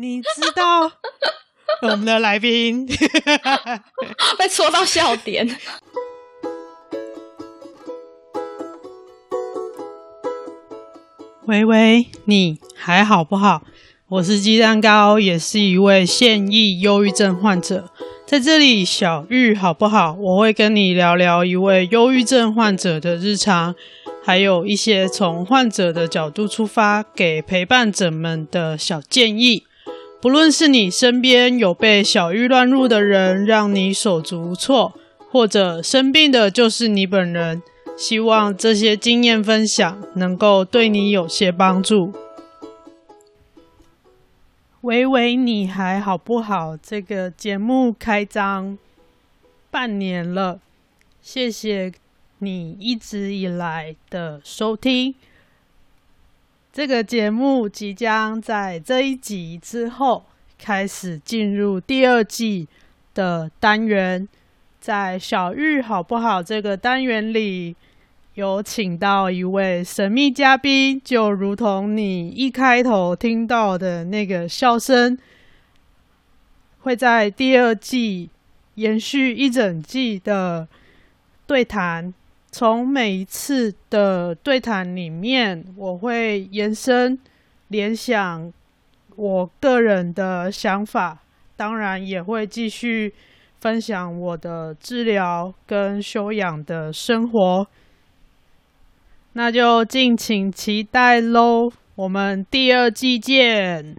你知道我们的来宾 被戳到笑点。喂喂，你还好不好？我是鸡蛋糕，也是一位现役忧郁症患者。在这里，小玉好不好？我会跟你聊聊一位忧郁症患者的日常，还有一些从患者的角度出发，给陪伴者们的小建议。不论是你身边有被小玉乱入的人，让你手足无措，或者生病的就是你本人，希望这些经验分享能够对你有些帮助。喂喂，你还好不好？这个节目开张半年了，谢谢你一直以来的收听。这个节目即将在这一集之后开始进入第二季的单元，在小玉好不好这个单元里。有请到一位神秘嘉宾，就如同你一开头听到的那个笑声，会在第二季延续一整季的对谈。从每一次的对谈里面，我会延伸联想我个人的想法，当然也会继续分享我的治疗跟修养的生活。那就敬请期待喽！我们第二季见。